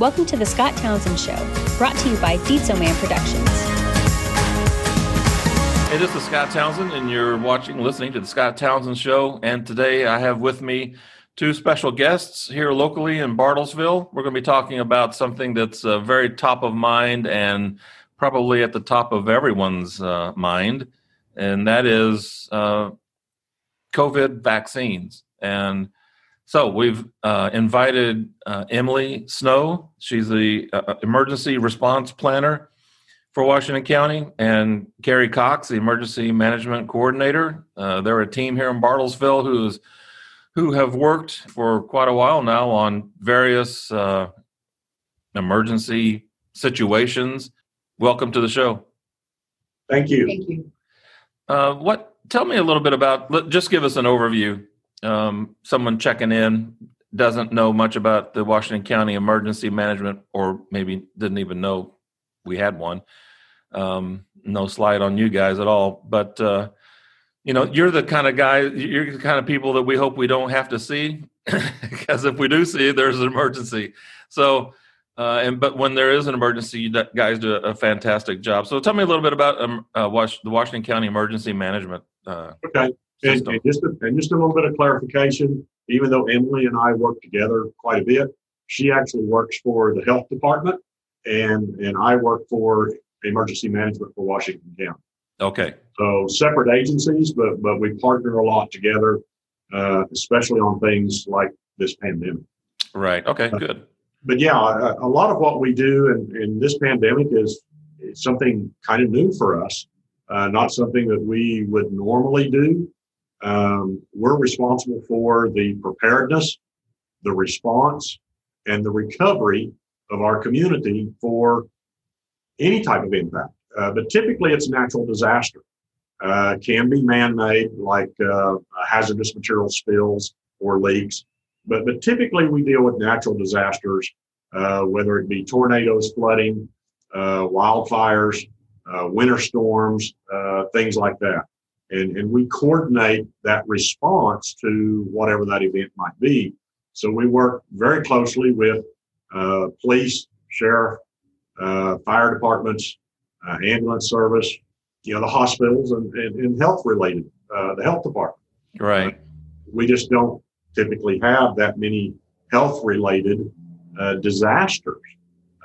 Welcome to the Scott Townsend Show, brought to you by Dietzo Man Productions. Hey, this is Scott Townsend, and you're watching, listening to the Scott Townsend Show. And today I have with me two special guests here locally in Bartlesville. We're going to be talking about something that's uh, very top of mind and probably at the top of everyone's uh, mind, and that is uh, COVID vaccines. And so we've uh, invited uh, Emily Snow. She's the uh, emergency response planner for Washington County, and Kary Cox, the emergency management coordinator. Uh, they're a team here in Bartlesville who's who have worked for quite a while now on various uh, emergency situations. Welcome to the show. Thank you. Thank you. Uh, what? Tell me a little bit about. Just give us an overview. Um, someone checking in doesn't know much about the Washington County Emergency Management, or maybe didn't even know we had one. Um, no slide on you guys at all, but uh, you know, you're the kind of guy. You're the kind of people that we hope we don't have to see, because if we do see there's an emergency. So. Uh, and but when there is an emergency, you guys do a, fantastic job. So tell me a little bit about um, uh, the Washington County Emergency Management uh, Okay. And, and just a, and just a little bit of clarification. Even though Emily and I work together quite a bit, she actually works for the health department, and and I work for emergency management for Washington County. Okay, So separate agencies, but but we partner a lot together, uh, especially on things like this pandemic. right. Okay, good. but yeah, a, a lot of what we do in, in this pandemic is, is something kind of new for us, uh, not something that we would normally do. Um, we're responsible for the preparedness, the response, and the recovery of our community for any type of impact. Uh, but typically, it's natural disaster. Uh, can be man-made, like uh, hazardous material spills or leaks but but typically we deal with natural disasters, uh, whether it be tornadoes, flooding, uh, wildfires, uh, winter storms, uh, things like that, and and we coordinate that response to whatever that event might be. So we work very closely with uh, police, sheriff, uh, fire departments, uh, ambulance service, you know, the hospitals and, and, and health related, uh, the health department Right. we just don't typically have that many health related uh, disasters.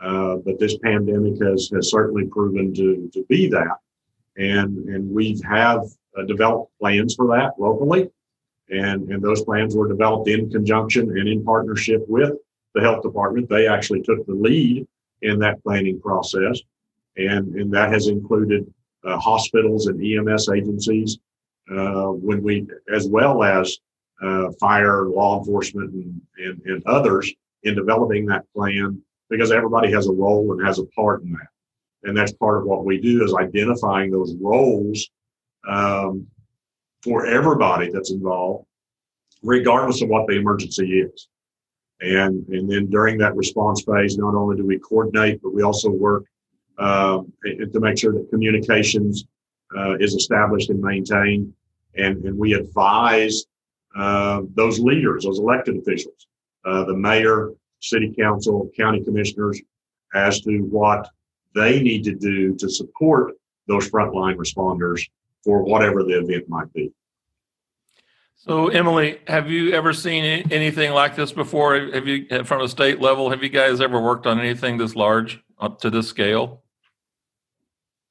Uh, but this pandemic has, has certainly proven to, to be that. And, and we have uh, developed plans for that locally. And, and those plans were developed in conjunction and in partnership with the health department. They actually took the lead in that planning process. And, and that has included uh, hospitals and EMS agencies uh, when we, as well as uh, fire, law enforcement, and, and, and others in developing that plan because everybody has a role and has a part in that. And that's part of what we do is identifying those roles um, for everybody that's involved, regardless of what the emergency is. And, and then during that response phase, not only do we coordinate, but we also work um, to make sure that communications uh, is established and maintained. And, and we advise uh, those leaders, those elected officials, uh, the mayor, city council, county commissioners, as to what they need to do to support those frontline responders for whatever the event might be. So, Emily, have you ever seen anything like this before? Have you, from a state level, have you guys ever worked on anything this large up to this scale?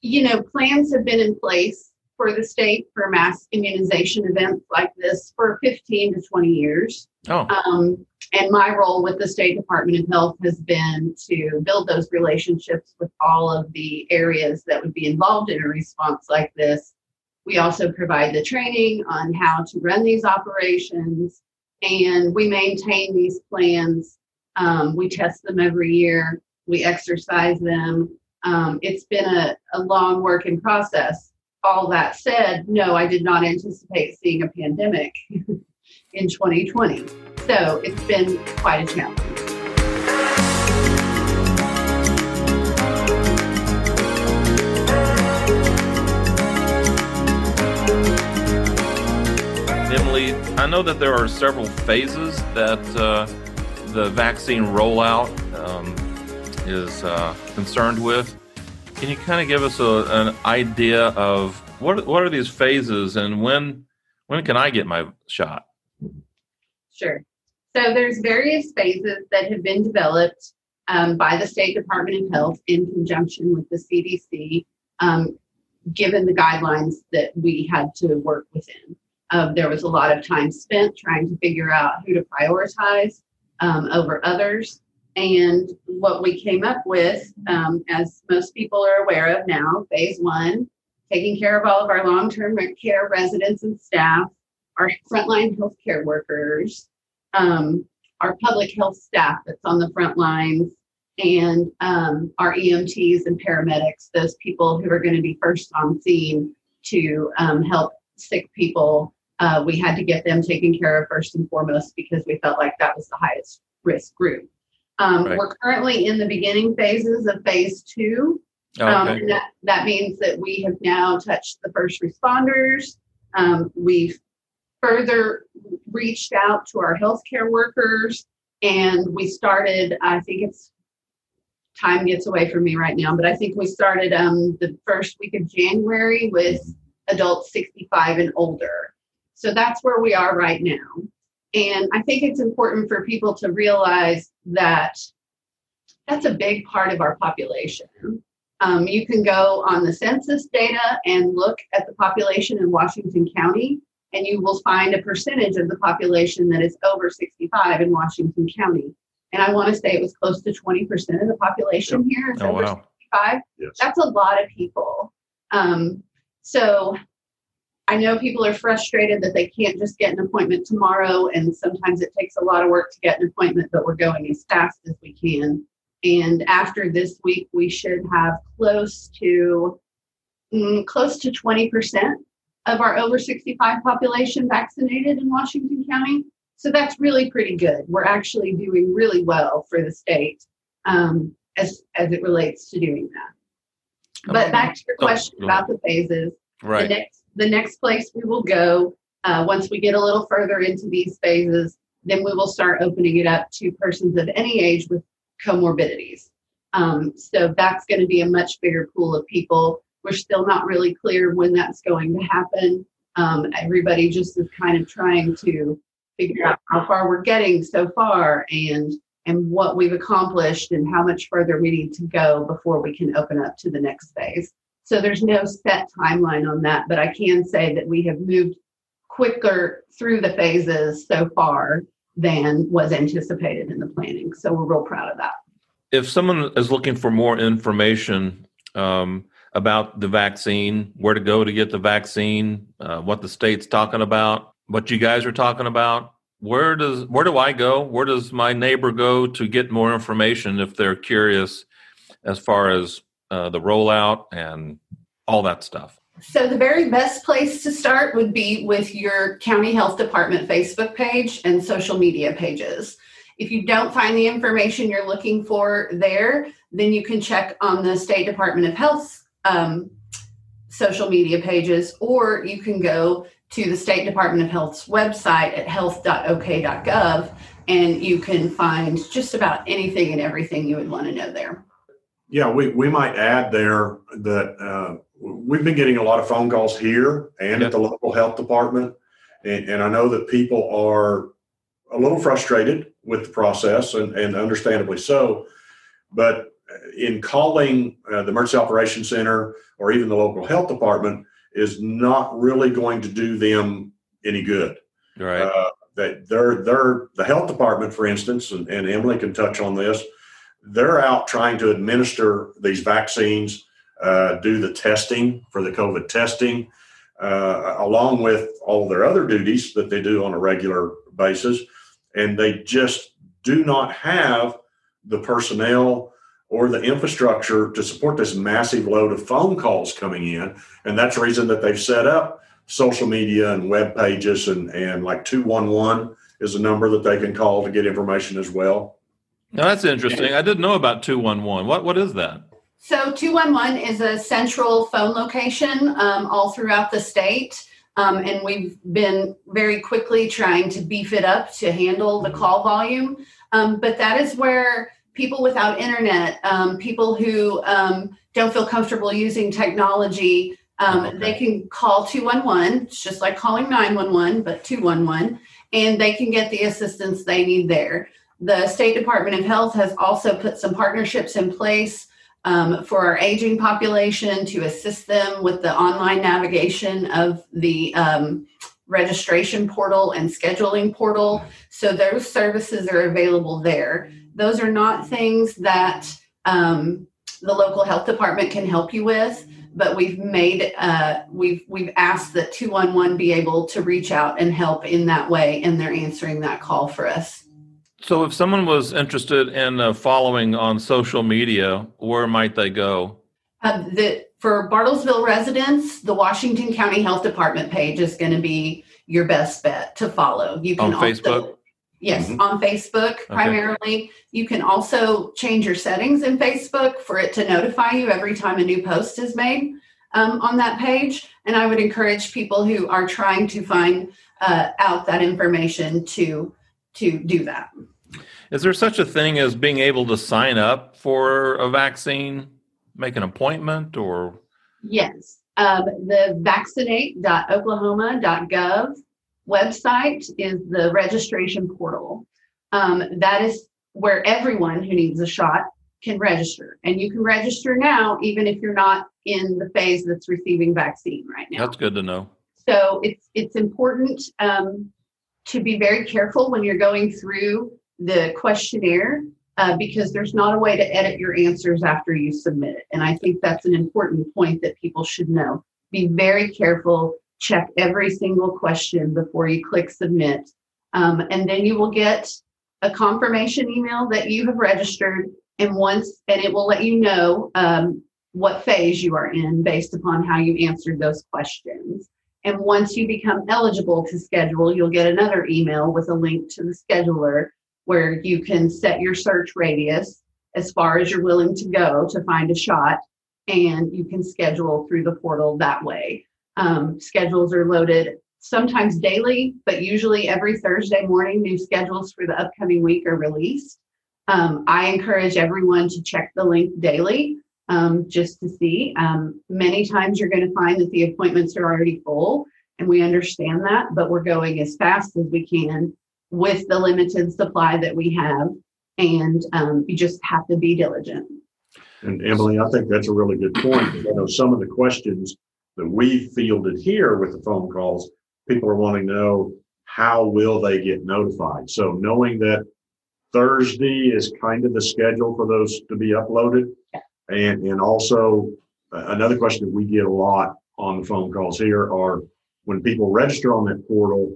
You know, plans have been in place for the state for mass immunization events like this for 15 to 20 years. Oh, Um, and my role with the State Department of Health has been to build those relationships with all of the areas that would be involved in a response like this. We also provide the training on how to run these operations, and we maintain these plans. Um, we test them every year, we exercise them. Um, it's been a, a long work in process. All that said, no, I did not anticipate seeing a pandemic in 2020. So it's been quite a challenge. I know that there are several phases that uh, the vaccine rollout. Um, is uh, concerned with. Can you kind of give us a, an idea of what what are these phases and when when can I get my shot? Sure. So there's various phases that have been developed um, by the State Department of Health in conjunction with the CDC, um, given the guidelines that we had to work within. Uh, there was a lot of time spent trying to figure out who to prioritize um, over others. And what we came up with, um, as most people are aware of now, phase one, taking care of all of our long term care residents and staff, our frontline healthcare workers, um, our public health staff that's on the front lines, and um, our EMTs and paramedics, those people who are going to be first on scene to um, help sick people. Uh, we had to get them taken care of first and foremost because we felt like that was the highest risk group. Um, Right. We're currently in the beginning phases of phase two. Oh, Um, okay. and that, that means that we have now touched the first responders. Um, we've further reached out to our healthcare workers and we started, I think it's time gets away from me right now, but I think we started um, the first week of January with adults 65 and older. So that's where we are right now. And I think it's important for people to realize that that's a big part of our population. Um, you can go on the census data and look at the population in Washington County, and you will find a percentage of the population that is over 65 in Washington County. And I want to say it was close to 20% of the population here is Oh, over wow. 65. Yes. That's a lot of people. Um, so I know people are frustrated that they can't just get an appointment tomorrow, and sometimes it takes a lot of work to get an appointment, but we're going as fast as we can. And after this week, we should have close to mm, close to 20% of our over 65 population vaccinated in Washington County. So that's really pretty good. We're actually doing really well for the state um, as as it relates to doing that. But back to your Oh, question ahead. about the phases. The Right. next, the next place we will go, uh, once we get a little further into these phases, then we will start opening it up to persons of any age with comorbidities. Um, so that's going to be a much bigger pool of people. We're still not really clear when that's going to happen. Um, everybody just is kind of trying to figure out how far we're getting so far and and what we've accomplished and how much further we need to go before we can open up to the next phase. So there's no set timeline on that, but I can say that we have moved quicker through the phases so far than was anticipated in the planning. So we're real proud of that. If someone is looking for more information um, about the vaccine, where to go to get the vaccine, uh, what the state's talking about, what you guys are talking about, where does where do I go? Where does my neighbor go to get more information if they're curious as far as uh, the rollout and all that stuff? So the very best place to start would be with your county health department Facebook page and social media pages. If you don't find the information you're looking for there, then you can check on the State Department of Health's um, social media pages, or you can go to the State Department of Health's website at health.ok.gov and you can find just about anything and everything you would want to know there. Yeah, we, we might add there that uh, we've been getting a lot of phone calls here and Yeah. at the local health department. And, and I know that people are a little frustrated with the process and, and understandably so. But in calling uh, the Emergency Operations Center or even the local health department is not really going to do them any good. Right. Uh, that they're they're the health department, for instance, and, and Emily can touch on this. They're out trying to administer these vaccines, uh, do the testing for the COVID testing, uh, along with all their other duties that they do on a regular basis, and they just do not have the personnel or the infrastructure to support this massive load of phone calls coming in, and that's the reason that they've set up social media and web pages and, and like 211 is a number that they can call to get information as well. Now that's interesting. I didn't know about two one one. What what is that? So 211 is a central phone location um, all throughout the state. Um, and we've been very quickly trying to beef it up to handle the call volume. Um, but that is where people without internet, um, people who um, don't feel comfortable using technology, um, Okay. they can call 211. It's just like calling 911, but 211, and they can get the assistance they need there. The State Department of Health has also put some partnerships in place um, for our aging population to assist them with the online navigation of the um, registration portal and scheduling portal. So those services are available there. Those are not things that um, the local health department can help you with, but we've made uh, we've we've asked that 211 be able to reach out and help in that way, and they're answering that call for us. So, if someone was interested in uh, following on social media, where might they go? Uh, the, for Bartlesville residents, the Washington County Health Department page is going to be your best bet to follow. You On can also, Facebook? yes, Mhm. on Facebook primarily. You can also change your settings in Facebook for it to notify you every time a new post is made um, on that page. And I would encourage people who are trying to find uh, out that information to to do that. Is there such a thing as being able to sign up for a vaccine, make an appointment, or Yes. Um, the vaccinate.oklahoma.gov website is the registration portal. Um, that is where everyone who needs a shot can register. And you can register now, even if you're not in the phase that's receiving vaccine right now. that's good to know? So it's it's important um, to be very careful when you're going through the questionnaire uh, because there's not a way to edit your answers after you submit it. And I think that's an important point that people should know. Be very careful. Check every single question before you click submit, um, and then you will get a confirmation email that you have registered. And once, and it will let you know um, what phase you are in based upon how you answered those questions. And once you become eligible to schedule, you'll get another email with a link to the scheduler where you can set your search radius as far as you're willing to go to find a shot, and you can schedule through the portal that way. Um, schedules are loaded sometimes daily, but usually every Thursday morning, new schedules for the upcoming week are released. Um, I encourage everyone to check the link daily um, just to see. Um, many times you're going to find that the appointments are already full, and we understand that, but we're going as fast as we can with the limited supply that we have. And um, you just have to be diligent. And Emily, I think that's a really good point. I know some of the questions that we fielded here with the phone calls, people are wanting to know how will they get notified? So knowing that Thursday is kind of the schedule for those to be uploaded. And, and also uh, another question that we get a lot on the phone calls here are when people register on that portal,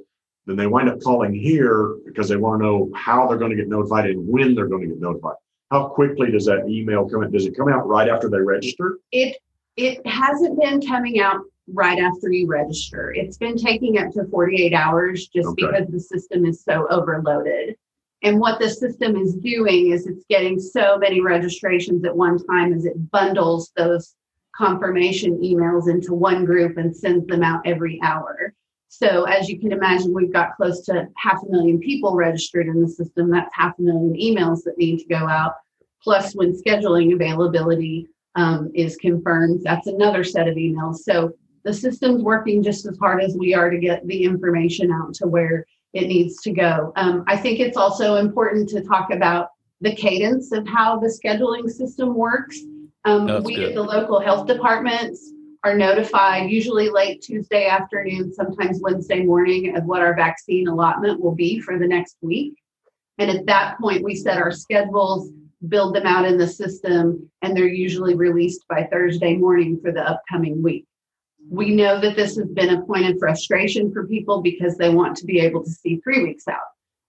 then they wind up calling here because they want to know how they're going to get notified and when they're going to get notified. How quickly does that email come in? Does it come out right after they register? It it hasn't been coming out right after you register. It's been taking up to 48 hours just Okay. because the system is so overloaded. And what the system is doing is it's getting so many registrations at one time as it bundles those confirmation emails into one group and sends them out every hour. So as you can imagine, we've got close to half a million people registered in the system. That's half a million emails that need to go out. Plus, when scheduling availability um, is confirmed, that's another set of emails. So the system's working just as hard as we are to get the information out to where it needs to go. Um, I think it's also important to talk about the cadence of how the scheduling system works. Um, we good. at the local health departments are notified usually late Tuesday afternoon, sometimes Wednesday morning, of what our vaccine allotment will be for the next week. And at that point, we set our schedules, build them out in the system, and they're usually released by Thursday morning for the upcoming week. We know that this has been a point of frustration for people because they want to be able to see three weeks out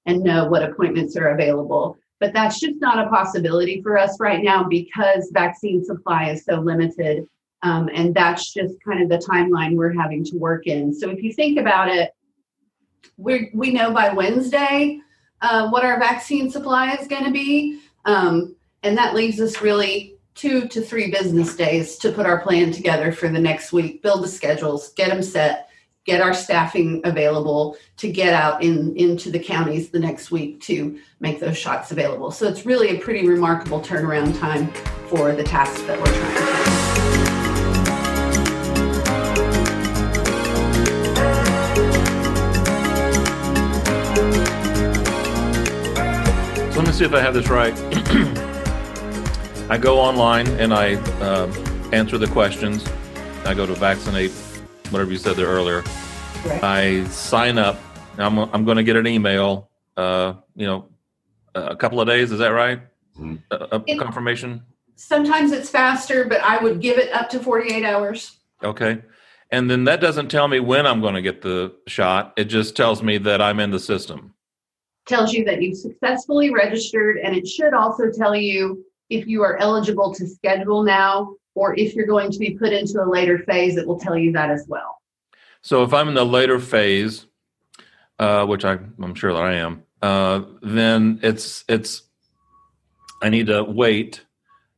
and know what appointments are available. But that's just not a possibility for us right now because vaccine supply is so limited. Um, and that's just kind of the timeline we're having to work in. So if you think about it, we we know by Wednesday uh, what our vaccine supply is going to be, um, and that leaves us really two to three business days to put our plan together for the next week, build the schedules, get them set, get our staffing available to get out in into the counties the next week to make those shots available. So it's really a pretty remarkable turnaround time for the tasks that we're trying to do. See if I have this right. I go online and I um, answer the questions. I go to vaccinate, whatever you said there earlier. Right. I sign up. I'm, I'm going to get an email, uh, you know, a couple of days. Is that right? Mhm. A, a It- confirmation? Sometimes it's faster, but I would give it up to 48 hours. Okay. And then that doesn't tell me when I'm going to get the shot. It just tells me that I'm in the system. Tells you that you've successfully registered, and it should also tell you if you are eligible to schedule now or if you're going to be put into a later phase, it will tell you that as well. So if I'm in the later phase, uh, which I, I'm sure that I am, uh, then it's it's I need to wait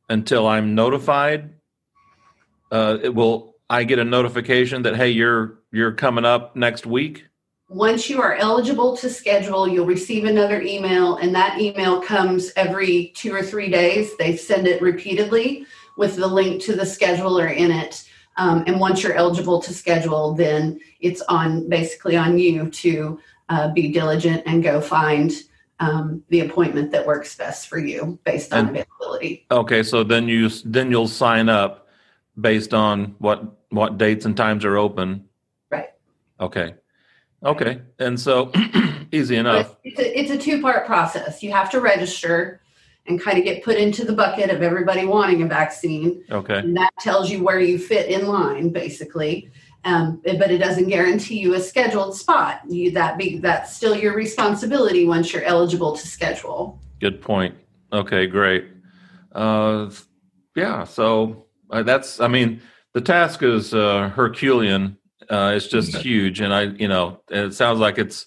until I'm notified. Uh, it will I get a notification that hey you're you're coming up next week. Once you are eligible to schedule, you'll receive another email, and that email comes every two or three days. They send it repeatedly with the link to the scheduler in it. Um, and once you're eligible to schedule, then it's on basically on you to uh, be diligent and go find um, the appointment that works best for you based on And- availability. Okay, so then you then you'll sign up based on what what dates and times are open. Right. Okay. Okay. And so easy enough. It's a, it's a two part process. You have to register and kind of get put into the bucket of everybody wanting a vaccine. Okay. And that tells you where you fit in line, basically. Um, but it doesn't guarantee you a scheduled spot. You that be that's still your responsibility once you're eligible to schedule. Good point. Okay, great. Uh, yeah, so uh, that's, I mean, the task is uh, Herculean. Uh, it's just huge. And I, you know, it sounds like it's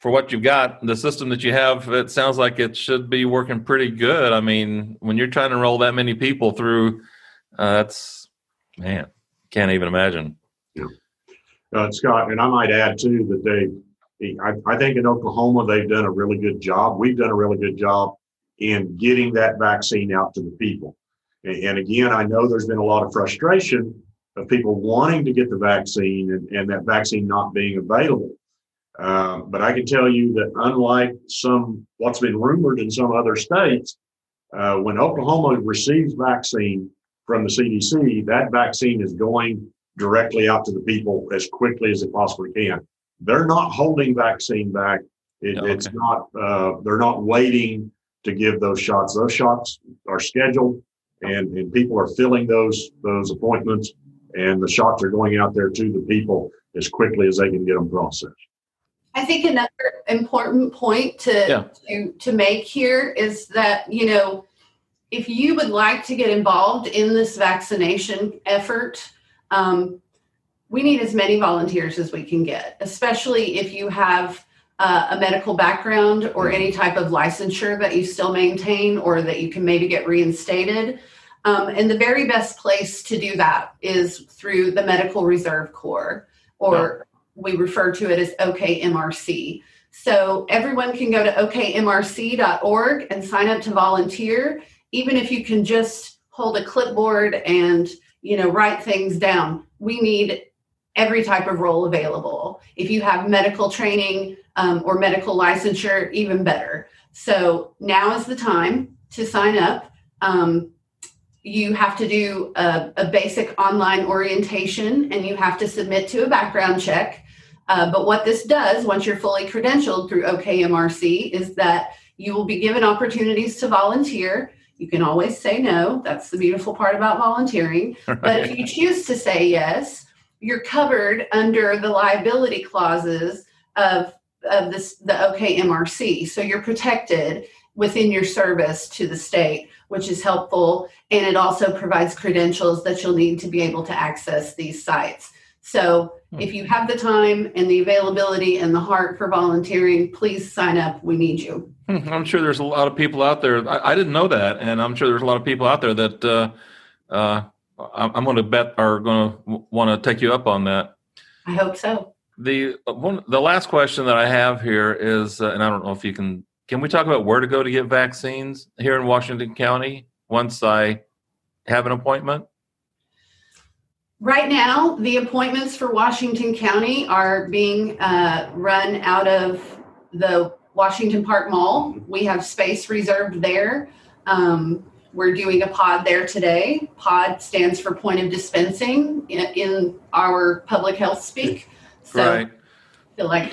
for what you've got, the system that you have, it sounds like it should be working pretty good. I mean, when you're trying to roll that many people through, uh, that's, man, can't even imagine. Uh, Scott, and I might add too that they, I, I think in Oklahoma, they've done a really good job. We've done a really good job in getting that vaccine out to the people. And, and again, I know there's been a lot of frustration of people wanting to get the vaccine and, and that vaccine not being available. Uh, but I can tell you that unlike some, what's been rumored in some other states, uh, when Oklahoma receives vaccine from the CDC, that vaccine is going directly out to the people as quickly as it possibly can. They're not holding vaccine back. It, Yeah, It's not. Uh, they're not waiting to give those shots. Those shots are scheduled, and and people are filling those those appointments, and the shots are going out there to the people as quickly as they can get them processed. I think another important point to Yeah. to to make here is that you know if you would like to get involved in this vaccination effort, um, we need as many volunteers as we can get, especially if you have uh, a medical background or any type of licensure that you still maintain or that you can maybe get reinstated. Um, and the very best place to do that is through the Medical Reserve Corps, or we refer to it as OKMRC. So everyone can go to okmrc.org and sign up to volunteer, even if you can just hold a clipboard and you know write things down. We need every type of role available. If you have medical training um, or medical licensure, even better. So now is the time to sign up. Um, you have to do a, a basic online orientation and you have to submit to a background check. Uh, but what this does, once you're fully credentialed through OKMRC, is that you will be given opportunities to volunteer. You can always say no. That's the beautiful part about volunteering. But if you choose to say yes, you're covered under the liability clauses of, of this, the OKMRC. So you're protected within your service to the state, which is helpful. And it also provides credentials that you'll need to be able to access these sites. So if you have the time and the availability and the heart for volunteering, please sign up. We need you. Hmm, I'm sure there's a lot of people out there. I, I didn't know that, and I'm sure there's a lot of people out there that uh, uh, I'm, I'm going to bet are going to want to take you up on that. I hope so. The one, the last question that I have here is, uh, and I don't know if you can, can we talk about where to go to get vaccines here in Washington County once I have an appointment? Right now, the appointments for Washington County are being uh, run out of the Washington Park Mall. We have space reserved there. Um, we're doing a pod there today. Pod stands for point of dispensing in, in our public health speak. So right. I feel like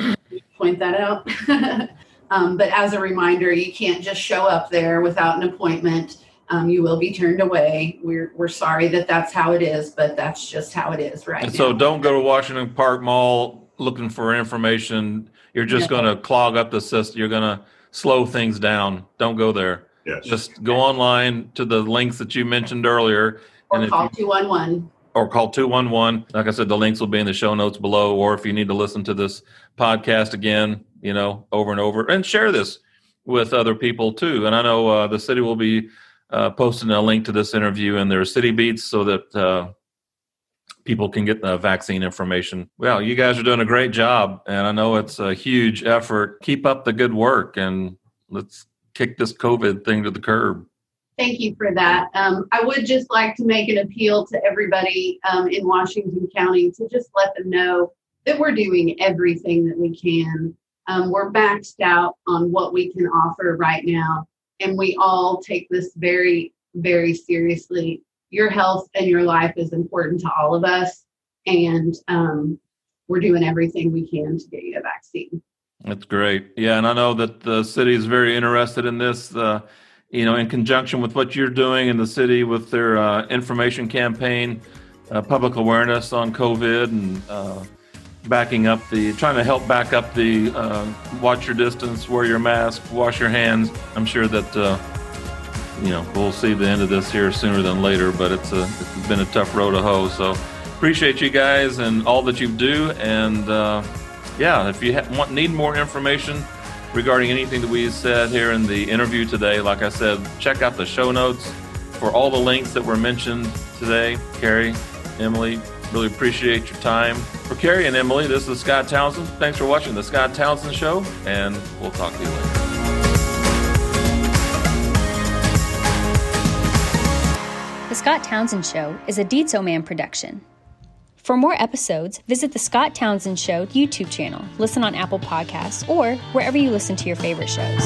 point that out. um, but as a reminder, you can't just show up there without an appointment. Um, you will be turned away. We're, we're sorry that that's how it is, but that's just how it is right And now. so don't go to Washington Park Mall looking for information. You're just No. going to clog up the system. You're going to slow things down. Don't go there. Yes. Just go online to the links that you mentioned earlier or and call you- 211. or call 211. Like I said, the links will be in the show notes below. Or if you need to listen to this podcast again, you know, over and over and share this with other people too. And I know uh, the city will be uh, posting a link to this interview in their city beats so that uh, people can get the vaccine information. Well, you guys are doing a great job. And I know it's a huge effort. Keep up the good work and let's kick this COVID thing to the curb. Thank you for that. Um, I would just like to make an appeal to everybody um, in Washington County to just let them know that we're doing everything that we can. Um, we're maxed out on what we can offer right now, and we all take this very, very seriously. Your health and your life is important to all of us, and um, we're doing everything we can to get you a vaccine. That's great. Yeah, and I know that the city is very interested in this. Uh, you know, in conjunction with what you're doing in the city with their uh, information campaign, uh, public awareness on COVID, and uh, backing up the, trying to help back up the uh, watch your distance, wear your mask, wash your hands. I'm sure that uh, you know we'll see the end of this here sooner than later, but it's a it's been a tough road to hoe. So appreciate you guys and all that you do, and uh, yeah, if you ha- want need more information regarding anything that we said here in the interview today, like I said, check out the show notes for all the links that were mentioned today. Kary, Emily, really appreciate your time. For Kary and Emily, this is Scott Townsend. Thanks for watching the Scott Townsend Show, and we'll talk to you later. The Scott Townsend Show is a Dietzo Man production. For more episodes, visit the Scott Townsend Show YouTube channel, listen on Apple Podcasts, or wherever you listen to your favorite shows.